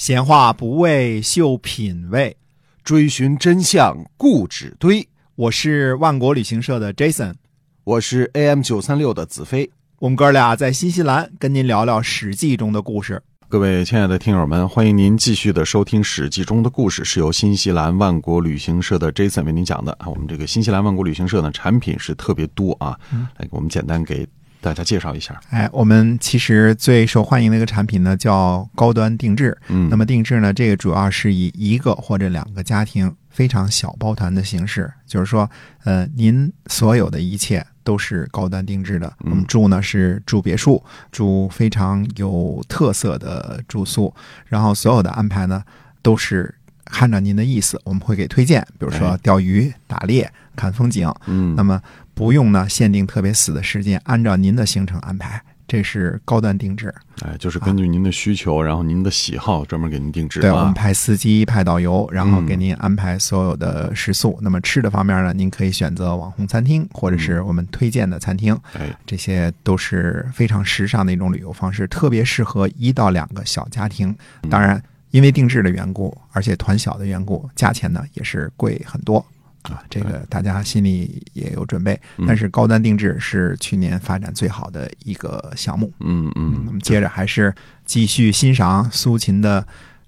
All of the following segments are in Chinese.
闲话不为秀品味，追寻真相固执堆。我是万国旅行社的 Jason，我是 AM 九三六的子飞。我们哥俩在新西兰跟您聊聊《史记》中的故事。各位亲爱的听友们，欢迎您继续的收听《史记》中的故事，是由新西兰万国旅行社的 Jason 为您讲的啊。我们这个新西兰万国旅行社呢，产品是特别多啊，来，我们简单给大家介绍一下。哎，我们其实最受欢迎的一个产品呢，叫高端定制。嗯，那么定制呢，这个主要是以一个或者两个家庭非常小包团的形式，就是说，呃，您所有的一切都是高端定制的。我们住呢是住别墅，住非常有特色的住宿，然后所有的安排呢都是按照您的意思，我们会给推荐，比如说哎钓鱼、打猎、看风景。嗯，那么不用呢限定特别死的时间，按照您的行程安排，这是高端定制。哎，就是根据您的需求，然后您的喜好，专门给您定制对，我们啊。派司机、派导游，然后嗯给您安排所有的食宿。那么吃的方面呢，您可以选择网红餐厅，或者是我们推荐的餐厅，哎，这些都是非常时尚的一种旅游方式，特别适合一到两个小家庭。当然，因为定制的缘故，而且团小的缘故，价钱呢也是贵很多。啊，这个大家心里也有准备，嗯但是高端定制是去年发展最好的一个项目。嗯嗯我们接着还是继续欣赏苏秦的《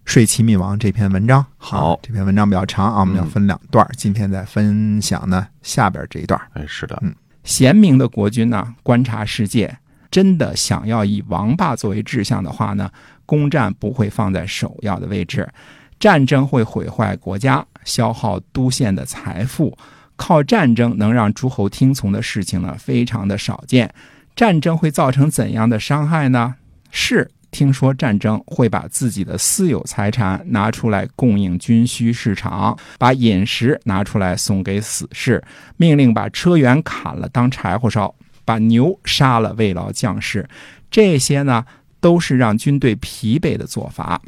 睡齐闵王》这篇文章。好啊这篇文章比较长啊，我们要嗯分两段儿。今天再分享呢下边这一段儿。哎，是的，嗯贤明的国君呢，观察世界，真的想要以王霸作为志向的话呢，攻占不会放在首要的位置，战争会毁坏国家，消耗都县的财富。靠战争能让诸侯听从的事情呢，非常的少见。战争会造成怎样的伤害呢？是听说战争会把自己的私有财产拿出来供应军需市场，把饮食拿出来送给死士，命令把车辕砍了当柴火烧，把牛杀了慰劳将士。这些呢，都是让军队疲惫的做法。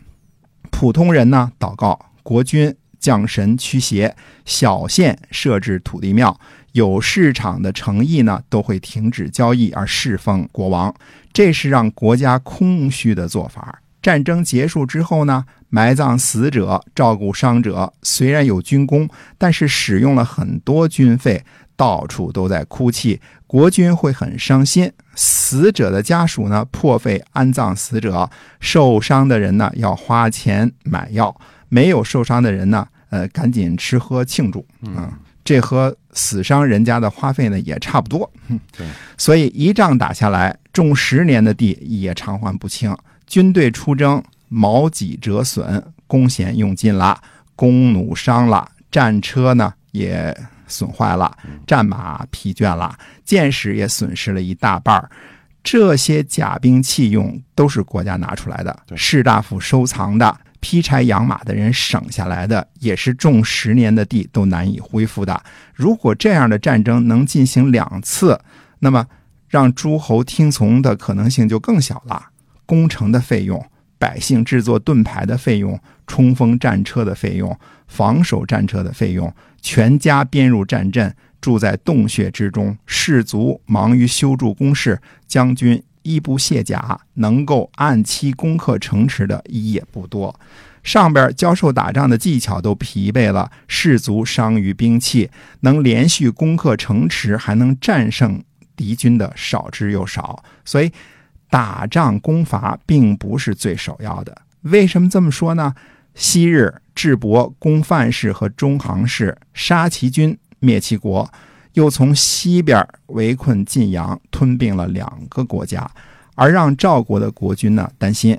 普通人呢，祷告国君降神驱邪，小县设置土地庙，有市场的诚意呢，都会停止交易而侍奉国王。这是让国家空虚的做法。战争结束之后呢，埋葬死者、照顾伤者，虽然有军功，但是使用了很多军费，到处都在哭泣，国军会很伤心。死者的家属呢，破费安葬死者；受伤的人呢，要花钱买药；没有受伤的人呢，呃，赶紧吃喝庆祝。嗯，这和死伤人家的花费呢也差不多。所以一仗打下来，种十年的地也偿还不清。军队出征，矛戟折损，弓弦用尽了，弓弩伤了，战车呢也损坏了，战马疲倦了，箭矢也损失了一大半儿。这些甲兵器用都是国家拿出来的，士大夫收藏的，劈柴养马的人省下来的，也是种十年的地都难以恢复的。如果这样的战争能进行两次，那么让诸侯听从的可能性就更小了。工程的费用、百姓制作盾牌的费用、冲锋战车的费用、防守战车的费用，全家编入战阵，住在洞穴之中，士卒忙于修筑工事，将军衣不卸甲，能够按期攻克城池的也不多。上边教授打仗的技巧都疲惫了，士卒伤于兵器，能连续攻克城池，还能战胜敌军的少之又少。所以，打仗攻伐并不是最首要的。为什么这么说呢？昔日智伯攻范氏和中行氏，杀其军，灭其国，又从西边围困晋阳，吞并了两个国家，而让赵国的国君呢担心。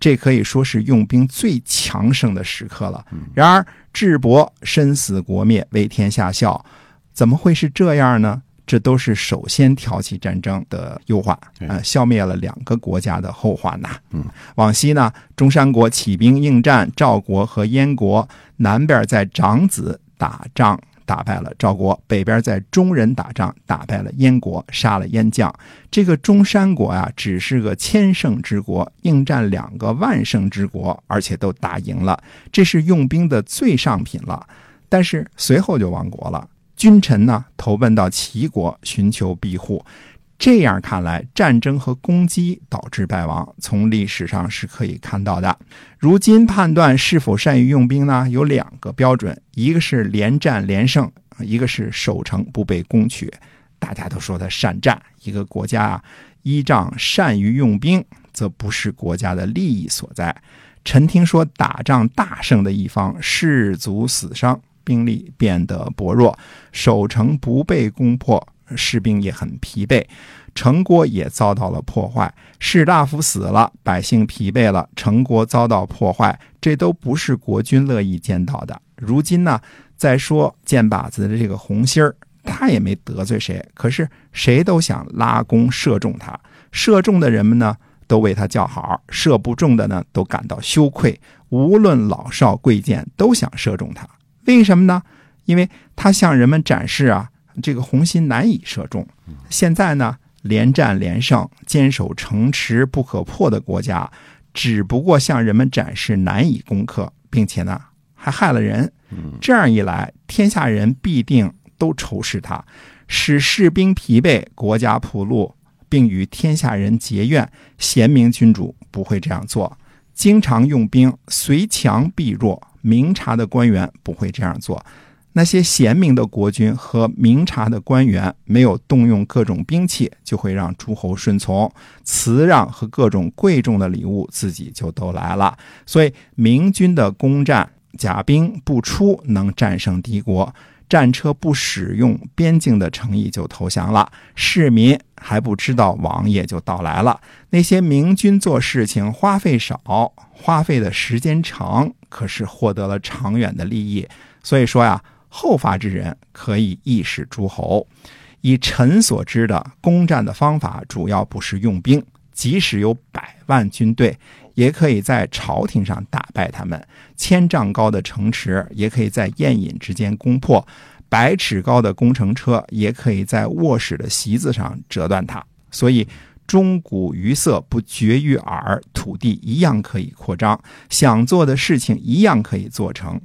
这可以说是用兵最强盛的时刻了。然而，智伯身死国灭，为天下笑，怎么会是这样呢？这都是首先挑起战争的忧患，对呃，消灭了两个国家的后患呐。嗯，往西呢，中山国起兵应战赵国和燕国，南边在长子打仗打败了赵国，北边在中人打仗打败了燕国，杀了燕将。这个中山国啊，只是个千胜之国，应战两个万胜之国，而且都打赢了，这是用兵的最上品了。但是随后就亡国了。君臣呢投奔到齐国寻求庇护，这样看来，战争和攻击导致败亡，从历史上是可以看到的。如今判断是否善于用兵呢？有两个标准，一个是连战连胜，一个是守城不被攻取。大家都说他善战，一个国家啊，依仗善于用兵，则不是国家的利益所在。臣听说打仗大胜的一方士卒死伤，兵力变得薄弱，守城不被攻破。士兵也很疲惫，城郭也遭到了破坏，士大夫死了，百姓疲惫了，城国遭到破坏，这都不是国君乐意见到的。如今呢，再说箭靶子的这个红心儿，他也没得罪谁，可是谁都想拉弓射中他，射中的人们呢，都为他叫好；射不中的呢，都感到羞愧。无论老少贵贱，都想射中他。为什么呢？因为他向人们展示啊。这个红心难以射中，现在呢连战连胜，坚守城池不可破的国家，只不过向人们展示难以攻克，并且呢还害了人。这样一来，天下人必定都仇视他，使士兵疲惫，国家铺路，并与天下人结怨。贤明君主不会这样做，经常用兵，随强必弱。明察的官员不会这样做。那些贤明的国君和明察的官员没有动用各种兵器，就会让诸侯顺从、辞让和各种贵重的礼物，自己就都来了。所以明军的攻战，甲兵不出，能战胜敌国；战车不使用，边境的诚意就投降了。市民还不知道王爷就到来了。那些明君做事情花费少，花费的时间长，可是获得了长远的利益。所以说呀。后发之人可以意识诸侯。以臣所知的攻战的方法，主要不是用兵，即使有百万军队，也可以在朝廷上打败他们；千丈高的城池，也可以在宴饮之间攻破；百尺高的工程车，也可以在卧室的席子上折断它。所以，钟鼓余色不绝于耳，土地一样可以扩张，想做的事情一样可以做成。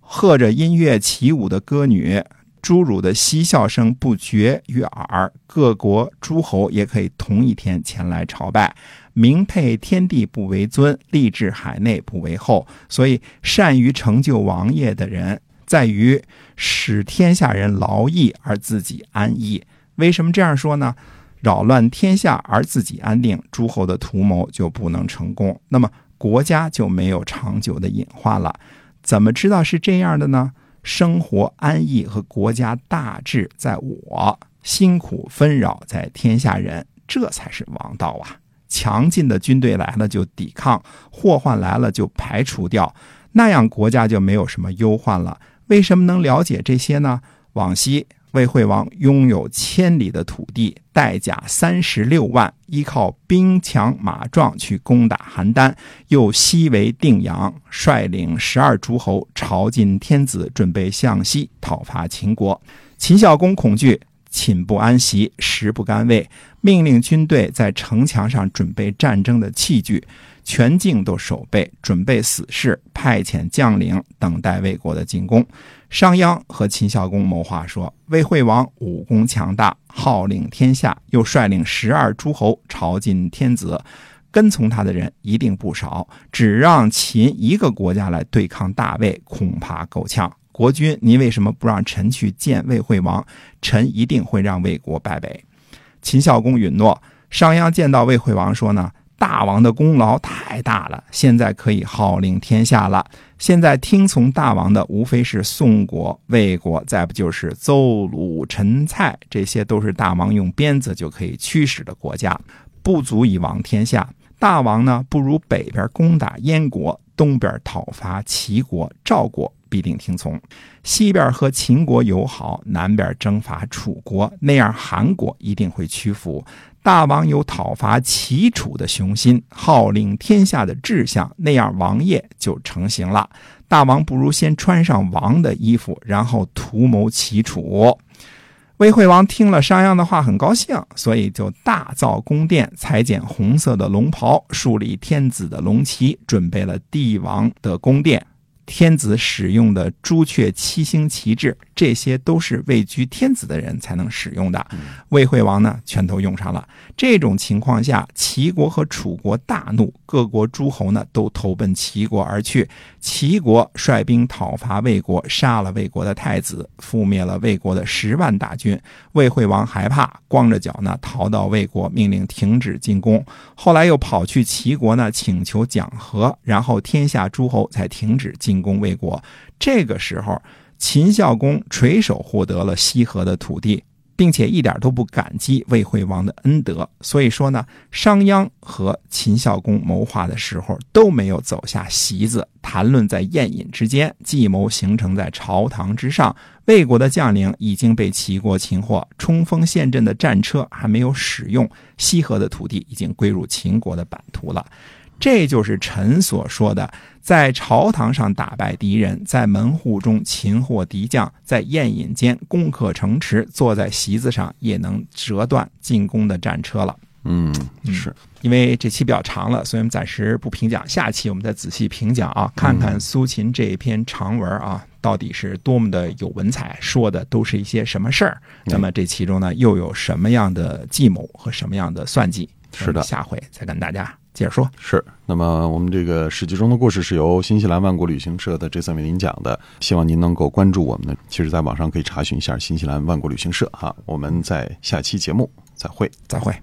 和着音乐起舞的歌女，侏儒的嬉笑声不绝于耳。各国诸侯也可以同一天前来朝拜。名配天地不为尊，立志海内不为后。所以，善于成就王业的人，在于使天下人劳役而自己安逸。为什么这样说呢？扰乱天下而自己安定，诸侯的图谋就不能成功，那么国家就没有长久的隐患了。怎么知道是这样的呢？生活安逸和国家大治在我，辛苦纷扰在天下人，这才是王道啊！强劲的军队来了就抵抗，祸患来了就排除掉，那样国家就没有什么忧患了。为什么能了解这些呢？往昔。魏惠王拥有千里的土地，带甲三十六万，依靠兵强马壮去攻打邯郸，又西为定阳，率领十二诸侯朝觐天子，准备向西讨伐秦国。秦孝公恐惧，寝不安席，食不甘味，命令军队在城墙上准备战争的器具，全境都守备，准备死士，派遣将领等待魏国的进攻。商鞅和秦孝公谋划说：“魏惠王武功强大，号令天下，又率领十二诸侯朝觐天子，跟从他的人一定不少。只让秦一个国家来对抗大魏，恐怕够呛。国君，您为什么不让臣去见魏惠王？臣一定会让魏国败北。”秦孝公允诺。商鞅见到魏惠王说：“呢。”大王的功劳太大了，现在可以号令天下了。现在听从大王的，无非是宋国、魏国，再不就是邹、鲁、陈、蔡，这些都是大王用鞭子就可以驱使的国家，不足以王天下。大王呢，不如北边攻打燕国，东边讨伐齐国、赵国，必定听从；西边和秦国友好，南边征伐楚国，那样韩国一定会屈服。大王有讨伐齐楚的雄心，号令天下的志向，那样王业就成型了。大王不如先穿上王的衣服，然后图谋齐楚。魏惠王听了商鞅的话，很高兴，所以就大造宫殿，裁剪红色的龙袍，树立天子的龙旗，准备了帝王的宫殿。天子使用的朱雀七星旗帜，这些都是位居天子的人才能使用的。魏惠王呢，全都用上了。这种情况下，齐国和楚国大怒，各国诸侯呢都投奔齐国而去。齐国率兵讨伐魏国，杀了魏国的太子，覆灭了魏国的十万大军。魏惠王害怕，光着脚呢逃到魏国，命令停止进攻。后来又跑去齐国呢，请求讲和，然后天下诸侯才停止进进攻魏国。这个时候，秦孝公垂手获得了西河的土地。并且一点都不感激魏惠王的恩德，所以说呢，商鞅和秦孝公谋划的时候都没有走下席子，谈论在宴饮之间，计谋形成在朝堂之上。魏国的将领已经被齐国擒获，冲锋陷阵的战车还没有使用，西河的土地已经归入秦国的版图了。这就是臣所说的，在朝堂上打败敌人，在门户中擒获敌将，在宴饮间攻克城池，坐在席子上也能折断进攻的战车了。嗯，是因为这期比较长了，所以我们暂时不评讲，下期我们再仔细评讲啊，看看苏秦这一篇长文啊，到底是多么的有文采，说的都是一些什么事儿。那么这其中呢，又有什么样的计谋和什么样的算计？是的，下回再跟大家。接着说，是那么我们这个史记中的故事是由新西兰万国旅行社的这三为您讲的，希望您能够关注我们的。其实，在网上可以查询一下新西兰万国旅行社哈。我们在下期节目再会，再会。